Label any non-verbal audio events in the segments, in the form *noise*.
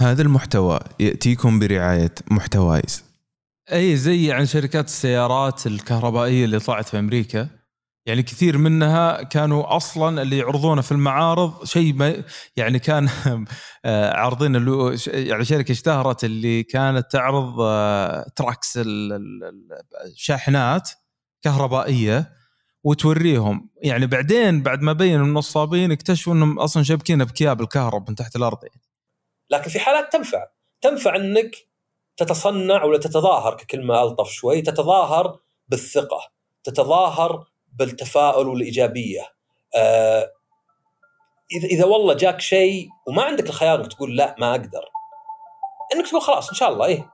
هذا المحتوى يأتيكم برعاية محتوايز. أي زي يعني شركات السيارات الكهربائية اللي طلعت في أمريكا. يعني كثير منها كانوا أصلا اللي يعرضونه في المعارض شيء ما يعني كان *laughs* آه، عارضين يعني شركة اشتهرت اللي كانت تعرض آه، تراكس الشاحنات كهربائية وتوريهم. يعني بعدين بعد ما بينوا النصابين اكتشفوا إنهم أصلا شابكين بكياب الكهرب من تحت الأرض. يعني. لكن في حالات تنفع. تنفع إنك تتصنع ولا تتظاهر ككلمة ألطف شوي تتظاهر بالثقة تتظاهر بالتفاؤل والإيجابية. آه إذا إذا والله جاك شيء وما عندك الخيار انك تقول لا ما أقدر. إنك تقول خلاص إن شاء الله إيه.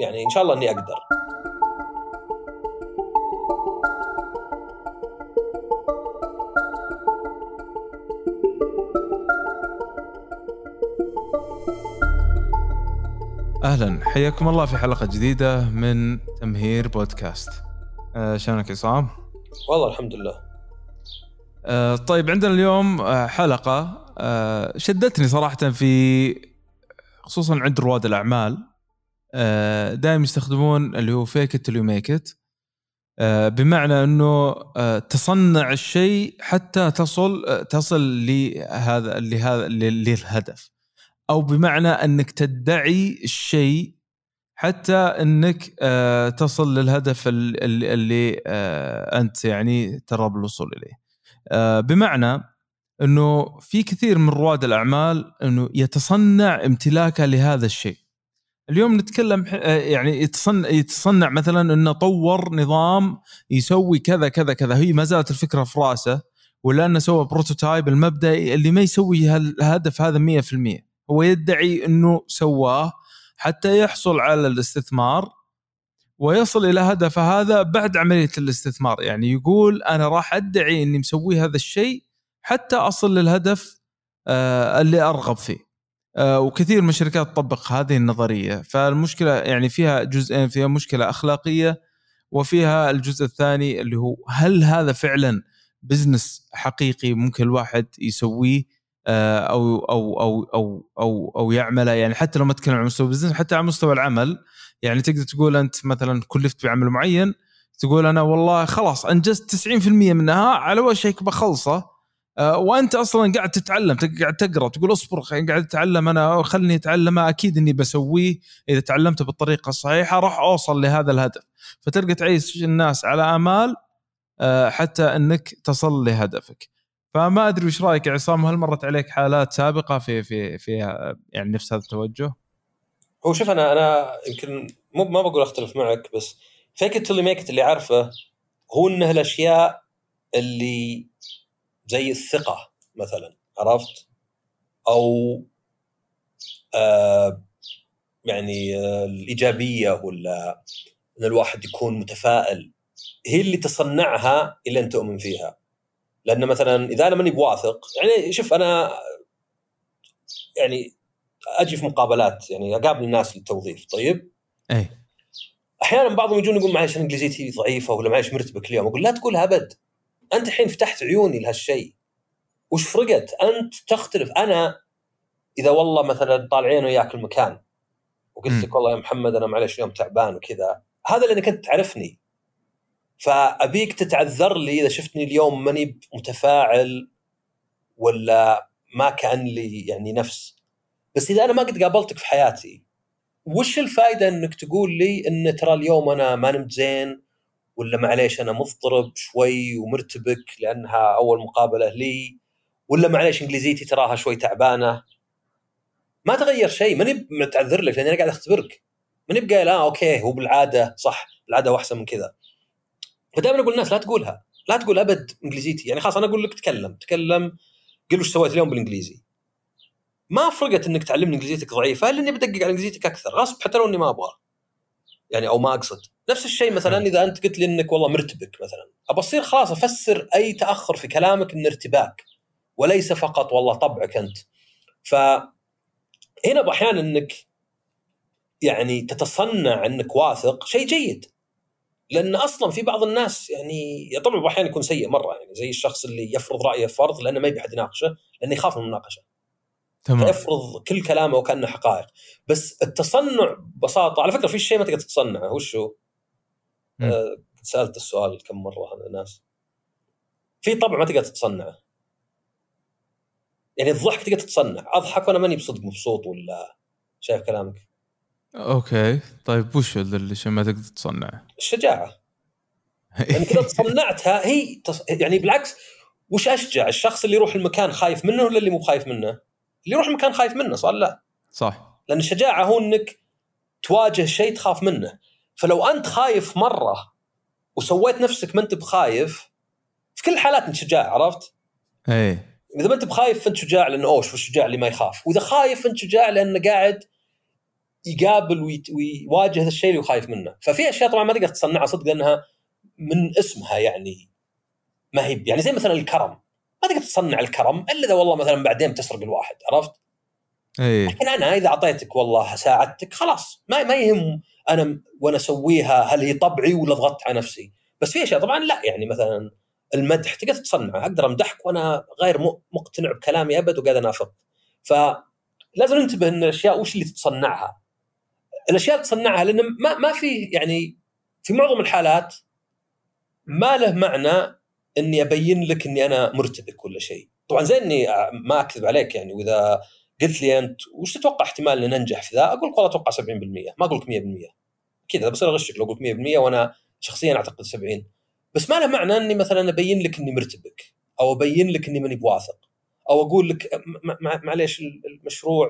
يعني إن شاء الله إني أقدر. أهلا. حياكم الله في حلقة جديدة من تمهير بودكاست. آه شلونك عصام؟ والله الحمد لله. آه طيب عندنا اليوم آه حلقة آه شدتني صراحة في خصوصا عند رواد الأعمال آه دائما يستخدمون اللي هو fake it till you make it بمعنى إنه آه تصنع الشيء حتى تصل تصل لهذا لهذا للهدف. أو بمعنى أنك تدعي الشيء حتى أنك آه تصل للهدف اللي, آه أنت يعني ترى بالوصول إليه. آه بمعنى إنه في كثير من رواد الأعمال إنه يتصنع امتلاكه لهذا الشيء. اليوم نتكلم يعني يتصنع يتصنع مثلا إنه طور نظام يسوي كذا كذا كذا هي ما زالت الفكرة في رأسه ولا انه سوى بروتوتايب المبدئي اللي ما يسوي الهدف هذا 100%. هو يدعي إنه سواه حتى يحصل على الاستثمار ويصل إلى هدفه هذا بعد عملية الاستثمار. يعني يقول أنا راح أدعي إني مسوي هذا الشيء حتى أصل للهدف آه اللي أرغب فيه. آه وكثير من الشركات تطبق هذه النظرية. فالمشكلة يعني فيها جزئين فيها مشكلة أخلاقية وفيها الجزء الثاني اللي هو هل هذا فعلا business حقيقي ممكن الواحد يسويه؟ أو أو أو أو أو أو يعمله يعني حتى لو ما تتكلم عن مستوى ال business حتى على مستوى العمل يعني تقدر تقول أنت مثلا كلفت بعمل معين تقول أنا والله خلاص أنجزت 90% منها على وشك بخلصه وأنت أصلا قاعد تتعلم قاعد تقرأ تقول اصبر قاعد أتعلم أنا خلني أتعلم أكيد إني بسويه إذا تعلمته بالطريقة الصحيحة راح أوصل لهذا الهدف. فتلقى تعيش الناس على آمال حتى إنك تصل لهدفك. فما أدري وش رأيك يا عصام هل مرت عليك حالات سابقة في في في يعني نفس هذا التوجه؟ هو شوف أنا أنا يمكن مو ما بقول أختلف معك بس فيك اللي ميك اللي عارفه هو انه الاشياء اللي زي الثقة مثلا عرفت؟ أو آه يعني آه الإيجابية ولا إن الواحد يكون متفائل هي اللي تصنعها إلى أن تؤمن فيها لأن مثلا إذا أنا ماني بواثق يعني شوف أنا يعني أجي في مقابلات يعني أقابل الناس للتوظيف طيب؟ اي أحيانا بعضهم يجون يقول معلش انجليزيتي ضعيفة ولا معلش مرتبك اليوم أقول لا تقولها أبد. أنت الحين فتحت عيوني لهالشيء. وش فرقت؟ أنت تختلف. أنا إذا والله مثلا طالعين وياك المكان وقلت لك والله يا محمد أنا معلش اليوم تعبان وكذا هذا لانك انت تعرفني. فأبيك تتعذر لي إذا شفتني اليوم ماني متفاعل ولا ما كأن لي يعني نفس. بس إذا أنا ما قد قابلتك في حياتي وش الفائده إنك تقول لي إن ترى اليوم أنا ما نمت زين ولا معليش أنا مضطرب شوي ومرتبك لأنها أول مقابلة لي ولا معليش إنجليزيتي تراها شوي تعبانة؟ ما تغير شيء ماني متعذر لك لأني أنا قاعد أختبرك. ماني بقايل آه okay هو بالعادة صح بالعادة أحسن من كذا. فدائما أقول للناس لا تقولها لا تقول أبد إنجليزيتي. يعني خلاص أنا أقول لك تكلم تكلم قل وش سويت اليوم بالإنجليزي. ما فرقت إنك تعلمني إنجليزيتك ضعيفة إلا إني بدقق على إنجليزيتك أكثر. غصب حتى لو إني ما أبغى. يعني أو ما أقصد. نفس الشيء مثلا إذا أنت قلت لي إنك والله مرتبك مثلا. ابى أصير خلاص أفسر أي تأخر في كلامك انه ارتباك. وليس فقط والله طبعك أنت. ف هنا أحيانا إنك يعني تتصنع إنك واثق. شيء جيد. لأن أصلا في بعض الناس يعني طبعا أحيانا يكون سيء مرة يعني زي الشخص اللي يفرض رأيه فرض لأنه ما يبي احد يناقشه لأنه يخاف من المناقشة. تمام. فيفرض كل كلامه وكأنه حقائق. بس التصنع ببساطة على فكرة في شيء ما تقدر تصنعه وش هو؟ آه سألت السؤال كم مرة أنا الناس. في طبع ما تقدر تتصنعه. يعني الضحك تقدر تتصنع. أضحك وأنا ماني بصدق مبسوط ولا شايف كلامك؟ okay. طيب وش ذا اللي شيء ما تقدر تصنعه؟ الشجاعة. *laughs* يعني كذا تصنعتها هي تص... يعني بالعكس وش أشجع؟ الشخص اللي يروح المكان خايف منه ولا اللي مو خايف منه؟ اللي يروح المكان خايف منه صار لا. صح. لأن الشجاعة هو إنك تواجه شيء تخاف منه. فلو أنت خايف مرة وسويت نفسك ما أنت بخايف في كل الحالات أنت شجاع عرفت؟ إيه. إذا ما أنت بخايف فأنت شجاع لأنه أوه شوف الشجاع اللي ما يخاف؟ وإذا خايف فأنت شجاع لأنه قاعد يقابل ويواجه هذا الشيء اللي خايف منه. ففي أشياء طبعا ما تقدر تصنعها صدق لأنها من اسمها يعني ما هي يعني زي مثلا الكرم. ما تقدر تصنع الكرم إلا إذا والله مثلا بعدين تسرق الواحد عرفت؟ إيه. لكن أنا إذا أعطيتك والله ساعدتك خلاص. ما ما يهم أنا وأنا أسويها هل هي طبعي ولا ضغطت على نفسي. بس في أشياء طبعا لا يعني مثلا المدح تقدر تصنعه. أقدر أمدحك وأنا غير مقتنع بكلامي أبد وقاعد انافق فلازم ننتبه إن الأشياء وش اللي تتصنعها. الأشياء اللي تصنعها لأن ما ما في يعني في معظم الحالات ما له معنى إني أبين لك إني أنا مرتبك ولا شيء. طبعا زي إني ما أكذب عليك يعني وإذا قلت لي أنت وش تتوقع احتمال ان ننجح في ذا؟ أقول لك والله أتوقع 70% ما أقول لك 100% كذا بصير أغشك لو قلت 100% وأنا شخصيا أعتقد 70 بس ما له معنى إني مثلا أبين لك إني مرتبك أو أبين لك إني ماني بواثق أو أقول لك معليش المشروع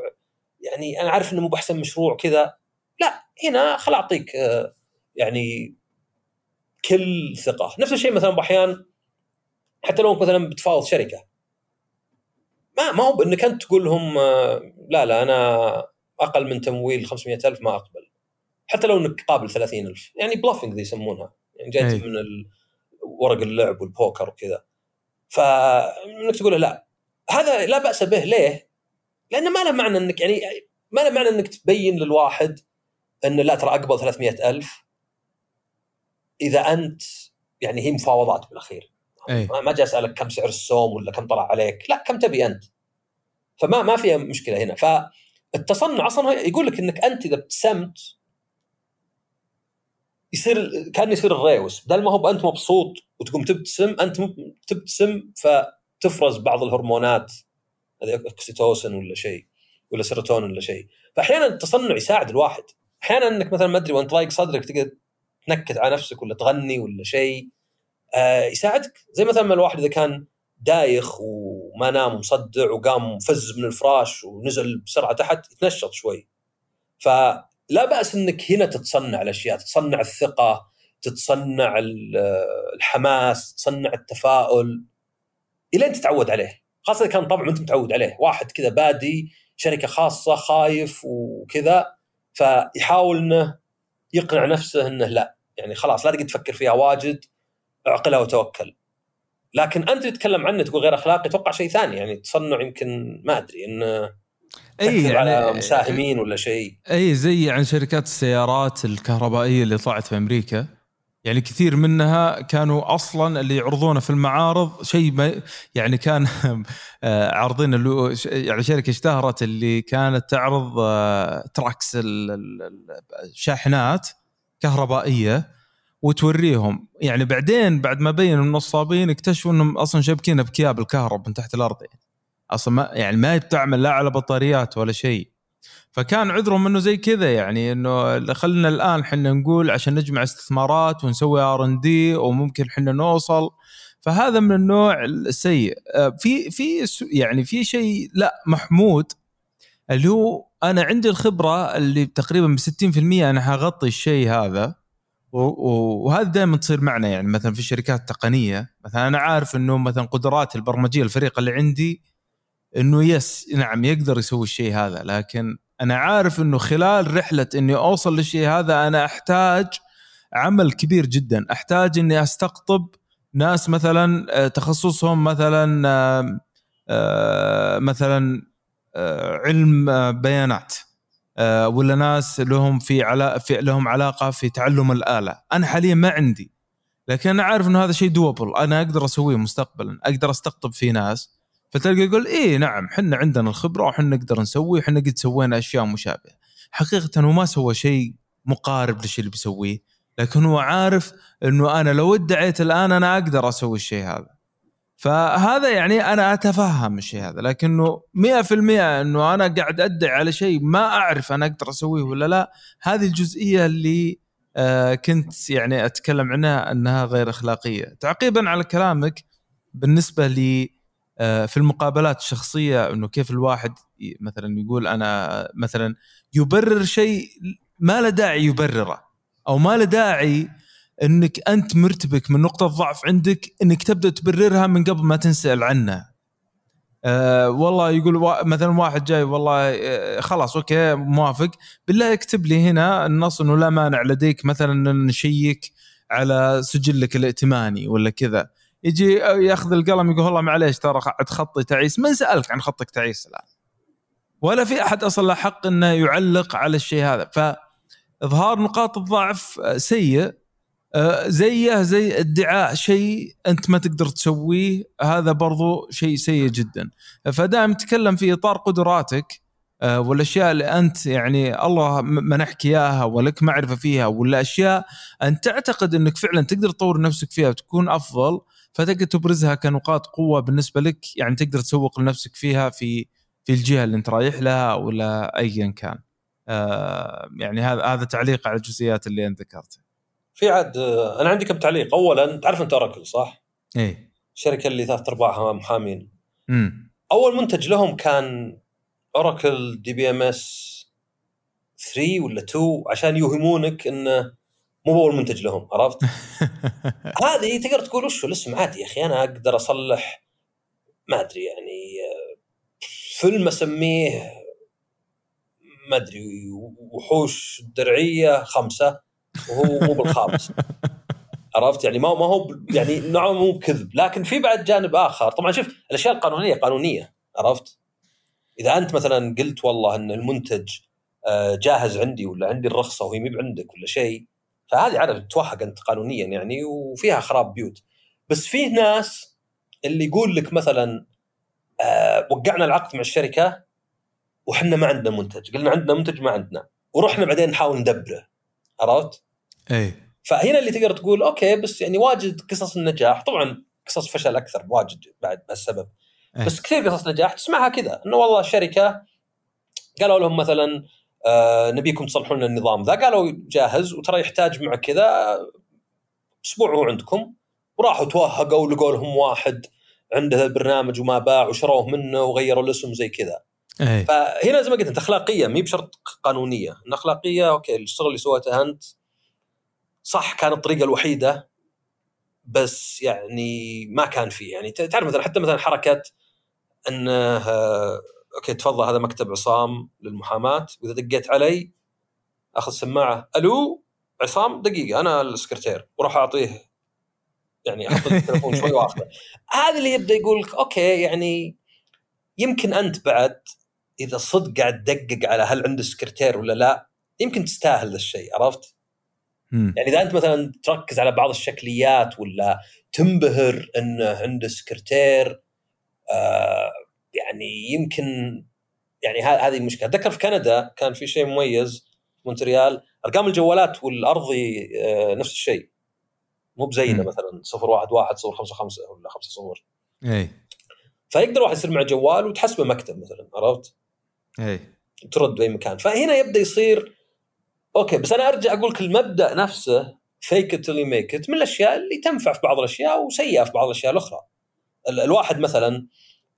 يعني أنا عارف إنه مو بأحسن مشروع كذا لا هنا خل أعطيك آه، يعني كل ثقة. نفس الشيء مثلا باحيان حتى لو مثلا بتفاوض شركة. ما ما هو بأنك أنت تقول لهم آه، لا لا أنا أقل من تمويل 500000 ما أقبل. حتى لو أنك قابل 30000 يعني بلافنج ذي يسمونها. يعني جايت أي. من ورق اللعب والبوكر وكذا. فانك تقول له لا. هذا لا بأس به. ليه؟ لأنه ما له معنى إنك يعني ما له معنى إنك تبين للواحد إنه لا ترى أقبل 300000 إذا أنت يعني هي مفاوضات بالأخير. إيه. ما جاي أسألك كم سعر السوم ولا كم طلع عليك. لا كم تبي أنت. فما ما فيها مشكلة هنا. فالتصنع أصلا يقول لك إنك أنت إذا ابتسمت يصير كان يصير الريوس. بدل ما هو أنت مبسوط وتقوم تبتسم أنت تبتسم فتفرز بعض الهرمونات هذه اكسيتوسن ولا شيء ولا سيروتونين ولا شيء. فاحيانا التصنع يساعد الواحد. أحيانا إنك مثلا ما أدري وأنت ضايق صدرك تقدر تنكت على نفسك ولا تغني ولا شيء. آه يساعدك. زي مثلا ما الواحد إذا كان دايخ وما نام ومصدع وقام فز من الفراش ونزل بسرعة تحت يتنشط شوي. فلا بأس إنك هنا تتصنع الأشياء تتصنع الثقة تتصنع ال- الحماس تصنع التفاؤل الين تتعود عليه. خاصة إذا كان طبع ما أنت متعود عليه. واحد كذا بادي شركة خاصة خايف وكذا فيحاول إنه يقنع نفسه إنه لا. يعني خلاص لا تقعد تفكر فيها واجد اعقلها وتوكل. لكن أنت تتكلم عنه تقول غير أخلاقي أتوقع شيء ثاني. يعني تصنع يمكن ما أدري إنه اي تكذب على يعني مساهمين ولا شيء. اي زي عن شركات السيارات الكهربائية اللي طلعت في أمريكا. يعني كثير منها كانوا أصلا اللي يعرضونه في المعارض شيء ما يعني كان *laughs* آه، عارضين يعني شركة اشتهرت اللي كانت تعرض آه، تراكس ال- ال- ال- الشاحنات كهربائية وتوريهم. يعني بعدين بعد ما بينوا النصابين اكتشفوا إنهم أصلا شابكينها بكيابل كهرب من تحت الأرض. يعني أصلا ما يعني ما بتعمل لا على بطاريات ولا شيء. فكان عذرهم إنه زي كذا يعني إنه خلينا الآن إحنا نقول عشان نجمع استثمارات ونسوي آر إن دي وممكن إحنا نوصل. فهذا من النوع السيء. آه، في في يعني في شيء لا محمود اللي هو أنا عندي الخبرة اللي تقريبا ب 60% أنا حغطي الشيء هذا وهذا دائما تصير معنا يعني مثلا في الشركات التقنيه مثلا أنا عارف إنه مثلا قدرات البرمجية الفريق اللي عندي إنه يس نعم يقدر يسوي الشيء هذا لكن أنا عارف إنه خلال رحلة إني أوصل للشيء هذا أنا أحتاج عمل كبير جدا أحتاج إني أستقطب ناس مثلا آه، تخصصهم مثلا آه، مثلا آه، علم بيانات ولا ناس لهم في في لهم علاقة في تعلم الآلة. أنا حاليا ما عندي لكن أنا عارف إنه هذا شيء دوبل أنا أقدر أسويه مستقبلا أقدر أستقطب فيه ناس. فتلقى يقول إيه نعم إحنا عندنا الخبرة وحنا نقدر نسوي وحنا قد سوينا أشياء مشابهة. حقيقة هو ما سوى شيء مقارب للشيء اللي بيسويه لكن هو عارف إنه أنا لو ادعيت الآن أنا أقدر أسوي الشيء هذا. فهذا يعني أنا أتفهم الشيء هذا لكنه 100% إنه أنا قاعد أدعي على شيء ما أعرف أنا أقدر أسويه ولا لا هذه الجزئية اللي آه كنت يعني أتكلم عنها إنها غير أخلاقية. تعقيبا على كلامك بالنسبة لي في المقابلات الشخصية إنه كيف الواحد مثلا يقول أنا مثلا يبرر شيء ما له داعي يبرره أو ما له داعي إنك أنت مرتبك من نقطة ضعف عندك إنك تبدأ تبررها من قبل ما تنسأل عنها أه والله يقول مثلا واحد جاي والله أه خلاص أوكي موافق. بالله اكتب لي هنا النص إنه لا مانع لديك مثلا نشيك على سجلك الائتماني ولا كذا. يجي ياخذ القلم يقول والله معليش ترى عاد خطي تعيس. من سألك عن خطك تعيس الآن؟ ولا في أحد أصلا له حق إنه يعلق على الشيء هذا. فإظهار نقاط الضعف سيء. زيه زي ادعاء شيء أنت ما تقدر تسويه. هذا برضو شيء سيء جدا. فدائما تكلم في إطار قدراتك. والأشياء اللي أنت يعني الله منحك إياها ولك معرفة فيها ولا اشياء انت تعتقد إنك فعلا تقدر تطور نفسك فيها وتكون أفضل. فتقدر تبرزها كنقاط قوة بالنسبة لك يعني تقدر تسوق لنفسك فيها في في الجهة اللي انت رايح لها ولا ايا كان. يعني هذا هذا تعليق على الجزئيات اللي أنت ذكرتها. في عاد أنا عندي كم تعليق. اولا تعرف أنت أوراكل صح؟ إيه. الشركة اللي ثلاث ارباعها محامين امم أول منتج لهم كان أوراكل دي بي إم إس 3 ولا 2 عشان يوهمونك إنه مو اول منتج لهم عرفت؟ *laughs* هذه تقدر تقول وش الاسم عادي يا أخي؟ أنا أقدر أصلح ما أدري يعني فيلم أسميه ما أدري وحوش درعيه خمسة وهو مو بالخامس. *laughs* عرفت؟ يعني ما ما هو يعني نوعا مو بكذب لكن في بعد جانب آخر. طبعا شوف الأشياء القانونية قانونية عرفت؟ إذا أنت مثلا قلت والله إن المنتج جاهز عندي ولا عندي الرخصة وهي مي عندك ولا شيء فهذه عادة توهق أنت قانونيا يعني وفيها خراب بيوت. بس فيه ناس اللي يقول لك مثلا آه وقعنا العقد مع الشركة وحنا ما عندنا منتج. قلنا عندنا منتج ما عندنا. ورحنا بعدين نحاول ندبره. عرفت؟ إيه فهنا اللي تقدر تقول أوكي بس يعني واجد قصص النجاح. طبعا قصص فشل أكثر واجد بعد بهالسبب. أيه. بس كثير قصص نجاح تسمعها كذا إنه والله الشركة قالوا لهم مثلا آه نبيكم تصلحون لنا النظام ذا. قالوا جاهز وترى يحتاج معك كذا أسبوع هو عندكم. وراحوا توهقوا ولقوا لهم واحد عنده البرنامج وما باع وشروه منه وغيروا الاسم زي كذا. إيه. فهنا زي ما قلت أنت أخلاقية ما بشرط قانونية، إن أخلاقية okay الشغل اللي سويته أنت صح كانت الطريقة الوحيدة بس يعني ما كان فيه. يعني تعرف مثلا حتى مثلا حركة إنه okay تفضل هذا مكتب عصام للمحاماة. وإذا دقيت علي آخذ سماعة. ألو؟ عصام دقيقة أنا السكرتير. وراح أعطيه. يعني أحط التليفون شوي وأخذه. *laughs* هذا اللي يبدأ يقول لك okay يعني يمكن أنت بعد إذا صدق قاعد تدقق على هل عنده سكرتير ولا لا يمكن تستاهل ذا الشيء عرفت؟ مم. يعني إذا أنت مثلا تركز على بعض الشكليات ولا تنبهر إنه عنده سكرتير آه يعني يمكن يعني هذه المشكلة. أتذكر في كندا كان في شيء مميز مونتريال. أرقام الجوالات والارضي آه نفس الشيء. مو بزينا. مثلا 011 055 ولا 5 صفر. إيه. فيقدر واحد يصير معه جوال وتحسبه مكتب مثلا عرفت؟ إيه. ترد بأي مكان. فهنا يبدأ يصير okay بس أنا أرجع أقول لك المبدأ نفسه fake it make it من الأشياء اللي تنفع في بعض الأشياء وسيئة في بعض الأشياء الأخرى. ال- الواحد مثلا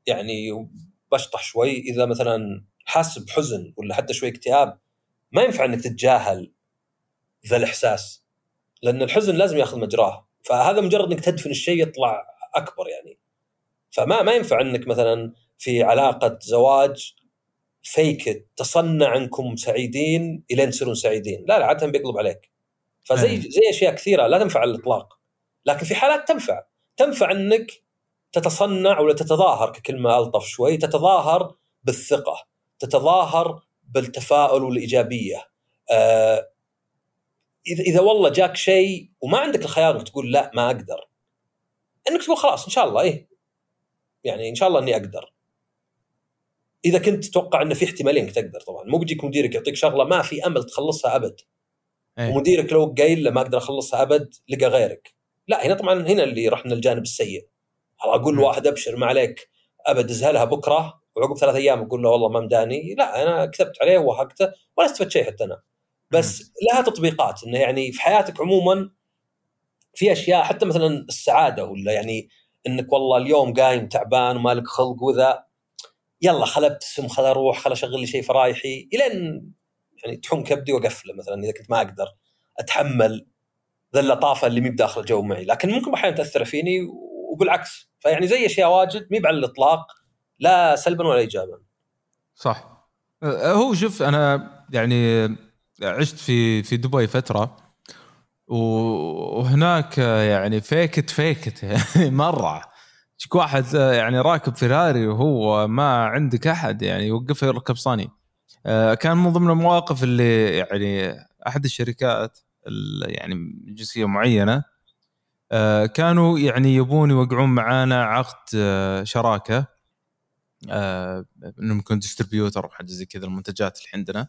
يعني بشطح شوي إذا مثلا حاس بحزن ولا حتى شوي اكتئاب ما ينفع إنك تتجاهل ذا الإحساس لأن الحزن لازم ياخذ مجراه. فهذا مجرد إنك تدفن الشيء يطلع أكبر يعني. فما ما ينفع إنك مثلا في علاقة زواج فيك تصنع إنكم سعيدين إلين تصيرون سعيدين. لا لا عادة بيقلب عليك. فزي. زي أشياء كثيرة لا تنفع على الإطلاق. لكن في حالات تنفع. تنفع إنك تتصنع ولا تتظاهر ككلمة ألطف شوي تتظاهر بالثقة تتظاهر بالتفاؤل والإيجابية. آه إذا إذا والله جاك شيء وما عندك الخيار إنك تقول لا ما أقدر إنك تقول خلاص إن شاء الله إيه يعني إن شاء الله إني أقدر. إذا كنت تتوقع إنه في احتمالين إنك تقدر طبعا مو بيجيك مديرك يعطيك شغلة ما في أمل تخلصها أبد. إيه. ومديرك لو قايل له ما أقدر أخلصها أبد لقى غيرك. لا هنا طبعا هنا اللي رحنا الجانب السيء. أقول. لواحد أبشر ما عليك أبد ازهلها بكرة وعقب ثلاث أيام أقول له والله ما مداني لا أنا كذبت عليه ووهقته ولا استفدت شيء حتى أنا. بس لها تطبيقات إنه يعني في حياتك عموما في أشياء حتى مثلا السعادة ولا يعني إنك والله اليوم قايم تعبان ومالك خلق وذا يلا خل أبتسم خل أروح خل أشغل لي شيء فرايحي إلين يعني تحوم كبدي وأقفله مثلا إذا كنت ما أقدر أتحمل ذا اللطافة اللي مي بداخل الجو معي. لكن ممكن أحيانا تأثر فيني وبالعكس. فيعني زي أشياء واجد مي على الإطلاق لا سلبا ولا ايجابا. صح. أه، هو شوف أنا يعني عشت في في دبي فترة وهناك يعني fake it fake it يعني *laughs* مرة. تجيك واحد يعني راكب فيراري وهو ما عندك أحد يعني يوقفه يركب Sunny. أه، كان من ضمن المواقف اللي يعني أحد الشركات ال- يعني جنسية معينة كانوا يعني يبون يوقعون معانا عقد أه، شراكة. آه، إنهم يكون distributor أو حاجة زي كذا المنتجات اللي عندنا.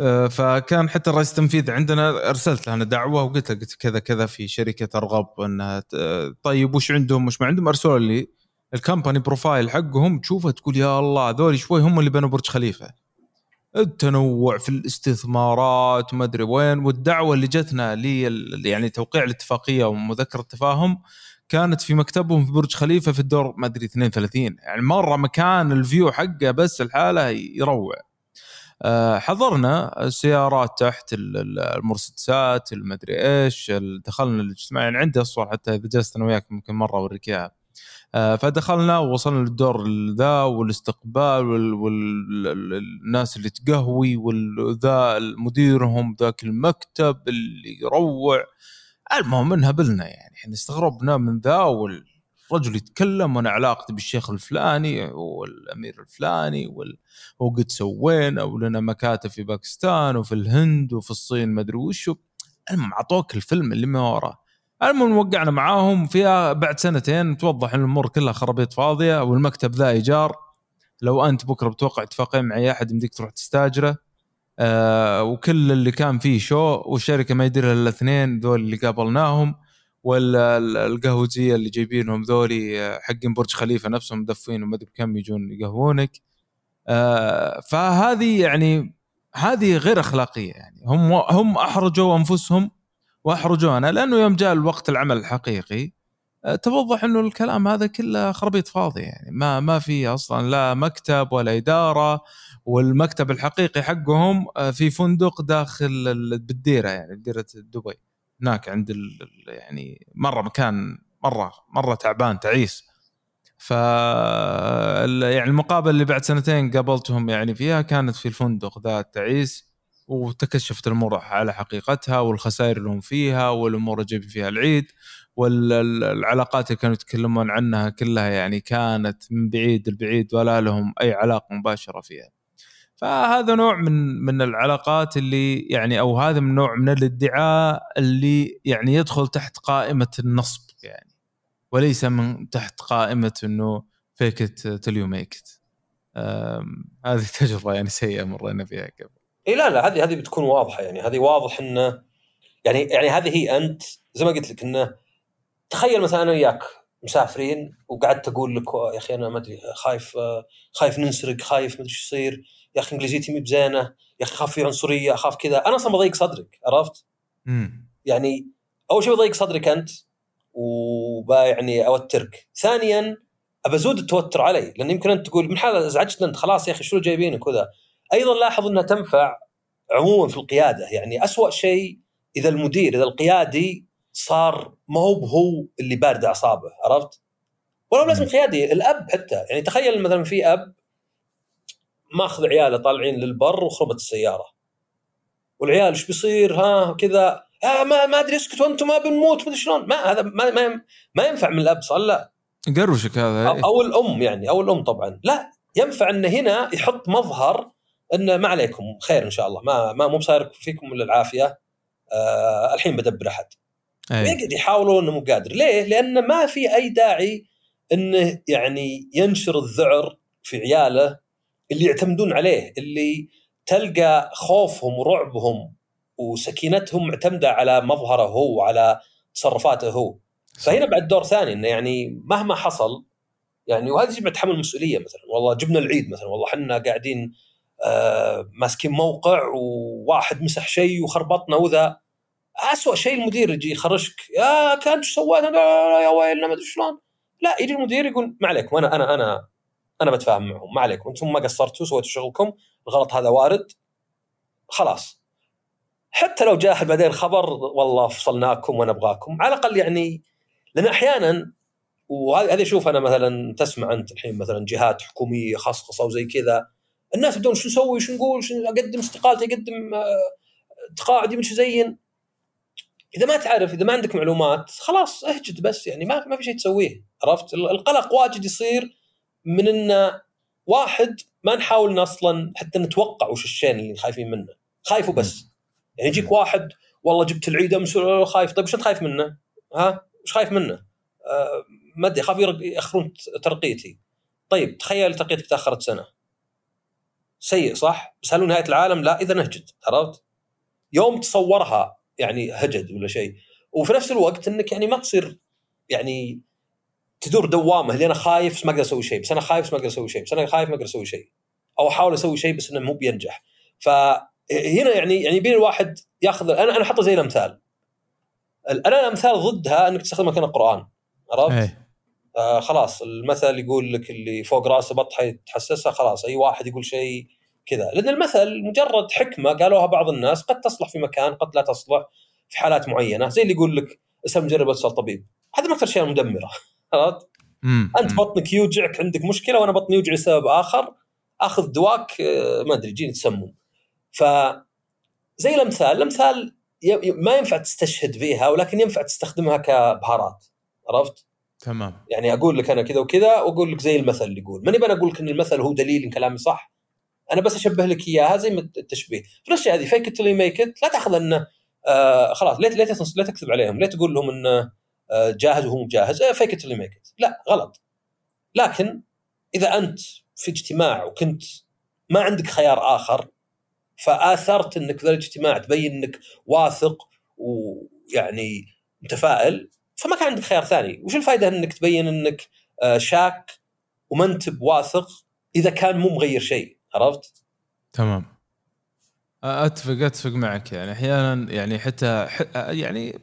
آه، فكان حتى الرئيس التنفيذي عندنا أرسلت له أنا دعوة وقلت له قلت كذا كذا في شركة أرغب إنها آه، طيب وش عندهم؟ وش ما عندهم؟ أرسلوا لي ال company profile حقهم تشوفه تقول يا الله هذول شوي هم اللي بنوا برج خليفة. التنوع في الاستثمارات وما أدري وين. والدعوة اللي جتنا لي يعني توقيع الاتفاقية ومذكرة تفاهم كانت في مكتبهم في برج خليفة في الدور ما أدري 32 يعني مرة مكان ال view حقه بس لحاله يروع. آه، حضرنا السيارات تحت ال- ال- المرسيدسات المدري إيش دخلنا الاجتماع. يعني عندي اصور حتى إذا جلست أنا وياك ممكن مرة أوريك إياها. فدخلنا ووصلنا للدور ذا والاستقبال والناس اللي تقهوي والذا مديرهم ذاك المكتب اللي يروع. المهم انهبلنا يعني إحنا استغربنا من ذا والرجل يتكلم وأنا علاقتي بالشيخ الفلاني والأمير الفلاني وال... وقد سوينا ولنا مكاتب في باكستان وفي الهند وفي الصين ما أدري وشو. المهم اعطوك الفيلم اللي ما وراه. المهم وقعنا معاهم فيها بعد سنتين توضح إن الأمور كلها خرابيط فاضية والمكتب ذا إيجار. لو أنت بكرة بتوقع اتفاقيه مع اي أحد يمديك تروح تستاجره. آه وكل اللي كان فيه شو والشركة ما يديرها إلا الاثنين ذول اللي قابلناهم والقهوجيه اللي جايبينهم ذولي آه، حقين برج خليفة نفسهم مدفين وما أدري بكم يجون يقهوونك. آه فهذه يعني هذه غير أخلاقية يعني. هم هم أحرجوا أنفسهم وأحرجونا لأنه يوم جاء الوقت العمل الحقيقي آه، توضح إنه الكلام هذا كله خربيط فاضي يعني. ما ما في أصلا لا مكتب ولا إدارة والمكتب الحقيقي حقهم آه، في فندق داخل ال- بالديرة يعني بديره دبي. هناك عند يعني مرة مكان مرة مرة تعبان تعيس. ف يعني المقابلة اللي بعد سنتين قابلتهم يعني فيها كانت في الفندق ذا التعيس وتكشفت الأمور على حقيقتها والخسائر اللي هم فيها والأمور اللي جايبين فيها العيد والعلاقات اللي كانوا يتكلمون عنها كلها يعني كانت من بعيد البعيد ولا لهم أي علاقة مباشرة فيها. فهذا نوع من من العلاقات اللي يعني أو هذا من نوع من الادعاء اللي يعني يدخل تحت قائمة النصب يعني وليس من تحت قائمة إنه fake till you make هذه تجربة يعني سيئة مرينا فيها قبل. اي لا لا هذه هذه بتكون واضحة يعني. هذه واضح انه يعني يعني هذه هي أنت زي ما قلت لك إنه تخيل مثلا أنا وياك مسافرين وقعدت أقول لك يا أخي أنا ما أدري خايف خايف ننسرق خايف ما أدري إيش يصير. يا أخي إنجليزيتي مي بزينة. يا أخي خاف في عنصرية اخاف كذا. أنا أصلا بضيق صدرك عرفت؟ امم يعني أول شيء بضيق صدرك أنت وبا يعني أوترك. ثانيا ابزود التوتر علي لأن يمكن أنت تقول من حال ازعجتنا أنت خلاص يا أخي شو جايبينك؟ وذا. أيضا لاحظ أنها تنفع عموما في القيادة. يعني أسوأ شيء إذا المدير إذا القيادي صار ما هو هو اللي بارد أعصابه عرفت؟ ولو لازم قيادي الأب حتى. يعني تخيل مثلا في أب ماخذ عياله طالعين للبر وخربت السيارة. والعيال إيش بيصير؟ ها كذا. آه ما ما أدري اسكت وأنتم ما بنموت ما شلون. ما هذا ما ما, ما ينفع من الأب صار لا. قروشك هذا أو, أو الأم يعني أو الأم طبعا. لا ينفع انه هنا يحط مظهر إنه ما عليكم خير إن شاء الله. ما ما مو بصاير فيكم إلا العافية. آه الحين بدبر أحد. أي. ويقعد يحاولوا إنه مو قادر. ليه؟ لأن ما في أي داعي إنه يعني ينشر الذعر في عياله اللي يعتمدون عليه اللي تلقى خوفهم ورعبهم وسكينتهم معتمدة على مظهره هو وعلى تصرفاته هو. فهنا بعد دور ثاني إنه يعني مهما حصل يعني وهذا يجب تحمل المسؤولية مثلا. والله جبنا العيد مثلا. والله إحنا قاعدين ماسكين موقع وواحد مسح شيء وخربطنا وذا. اسوء شيء المدير يجي يخرجك. يا كان إيش سويت؟ يا ويلنا ما أدري شلون. لا يجي المدير يقول ما عليكم أنا أنا أنا أنا بتفاهم معهم ما عليكم. أنتم ما قصرتوا سويتوا شغلكم الغلط هذا وارد. خلاص. حتى لو جاء بعدين خبر والله فصلناكم ونبغاكم على الأقل يعني لأن أحيانا وهذا أشوف أنا مثلا تسمع أنت الحين مثلا جهات حكومية خصخصه وزي كذا الناس يبدون شو نسوي شو نقول شو أقدم استقالتي أقدم آه، تقاعدي من شو زين. إذا ما تعرف إذا ما عندك معلومات خلاص اهجد بس يعني ما ما في شيء تسويه عرفت؟ القلق واجد يصير من إن واحد ما نحاول أصلا حتى نتوقع وش الشيء اللي خايفين منه. خايفوا بس. يعني يجيك واحد والله جبت العيد أمس خايف. طيب وش أنت خايف منه؟ ها؟ وش خايف منه؟ آه ما أدري خاف يأخرون ترقيتي. طيب تخيل ترقيتك تأخرت سنة. سيء صح؟ بس هل نهاية العالم؟ لا إذا نهجد عرفت؟ يوم تصورها يعني هجد ولا شيء وفي نفس الوقت إنك يعني ما تصير يعني تدور دوامة اللي أنا خايف بس ما أقدر أسوي شيء بس أنا خايف بس ما أقدر أسوي شيء بس أنا خايف ما أقدر أسوي شيء أو أحاول أسوي شيء بس إنه مو بينجح فهنا يعني يعني يبين الواحد ياخذ أنا أنا احطه زي الأمثال أنا الأمثال ضدها إنك تستخدمها كان القرآن عرفت؟ آه خلاص المثل يقول لك اللي فوق راسه بطحه يتحسسها خلاص أي واحد يقول شيء كذا لأن المثل مجرد حكمة قالوها بعض الناس قد تصلح في مكان قد لا تصلح في حالات معينة زي اللي يقول لك اسال مجرب واسال طبيب هذا من أكثر الاشياء المدمره *laughs* عرفت؟ أنت بطنك يوجعك عندك مشكلة وأنا بطني يوجع لسبب آخر أخذ دواك آه، ما أدري يجيني تسمم ف زي الأمثال الأمثال ما ينفع تستشهد فيها ولكن ينفع تستخدمها كبهارات عرفت؟ تمام. يعني أقول لك أنا كذا وكذا وأقول لك زي المثل اللي يقول. ماني أنا أقول لك إن المثل هو دليل إن كلامي صح. أنا بس أشبه لك إياها زي التشبيه. في نفس هذه fake it make لا تأخذ انه آه خلاص ليه ليه لا تكذب عليهم. ليه تقول لهم انه آه جاهز وهو جاهز. fake it make لا غلط. لكن إذا أنت في اجتماع وكنت ما عندك خيار آخر فآثرت إنك في الاجتماع تبين إنك واثق ويعني متفائل فما كان عندك خيار ثاني. وش الفائده إنك تبين إنك آه، شاك وما أنت بواثق إذا كان مو مغير شيء؟ عرفت؟ تمام. أتفق أتفق معك. يعني أحيانا يعني حتى يعني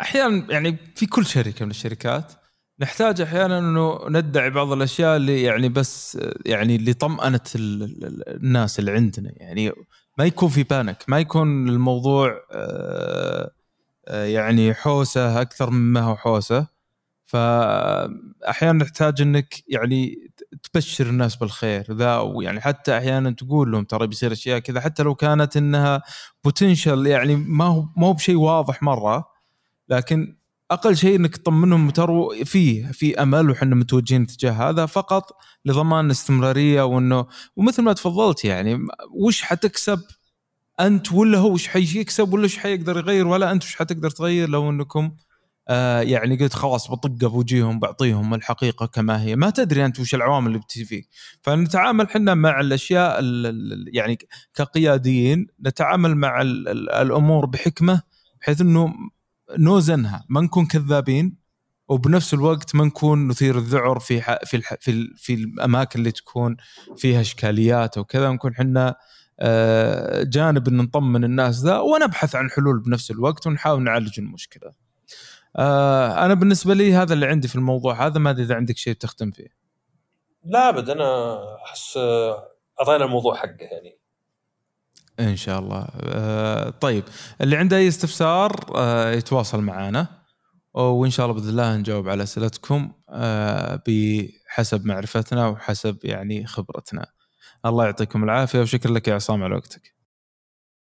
أحيانا يعني في كل شركة من الشركات نحتاج أحيانا إنه ندعي بعض الأشياء اللي يعني بس يعني لطمأنة الناس اللي عندنا. يعني ما يكون في بانك ما يكون الموضوع آه، يعني حوسة أكثر مما هو حوسة. فأحيانا نحتاج إنك يعني تبشر الناس بالخير. ذا ويعني حتى أحيانا تقول لهم ترى بيصير أشياء كذا حتى لو كانت إنها بوتنشل يعني ما هو ما هو بشيء واضح مرة لكن أقل شيء إنك تطمنهم ترى فيه في أمل وحنا متوجهين تجاه هذا فقط لضمان الاستمرارية وإنه ومثل ما تفضلت يعني وش حتكسب أنت ولا هو وش حيكسب ولا وش حيقدر يغير ولا أنت وش حتقدر تغير لو إنكم آه يعني قلت خلاص بطقة بوجيههم بعطيهم الحقيقة كما هي. ما تدري أنت وش العوامل اللي بتجي فيك. فنتعامل إحنا مع الأشياء يعني كقياديين نتعامل مع الأمور بحكمة بحيث إنه نوزنها ما نكون كذابين وبنفس الوقت ما نكون نثير الذعر في في في, في الأماكن اللي تكون فيها إشكاليات أو كذا. نكون إحنا جانب إن نطمن الناس ذا ونبحث عن حلول بنفس الوقت ونحاول نعالج المشكلة. آه، أنا بالنسبة لي هذا اللي عندي في الموضوع هذا ما أدري إذا عندك شيء تختم فيه. لا أبد أنا أحس أعطينا الموضوع حقه يعني. إن شاء الله آه طيب اللي عنده أي استفسار آه يتواصل معنا وإن شاء الله بإذن الله نجاوب على أسئلتكم آه بحسب معرفتنا وحسب يعني خبرتنا الله يعطيكم العافية وشكرا لك يا عصام على وقتك.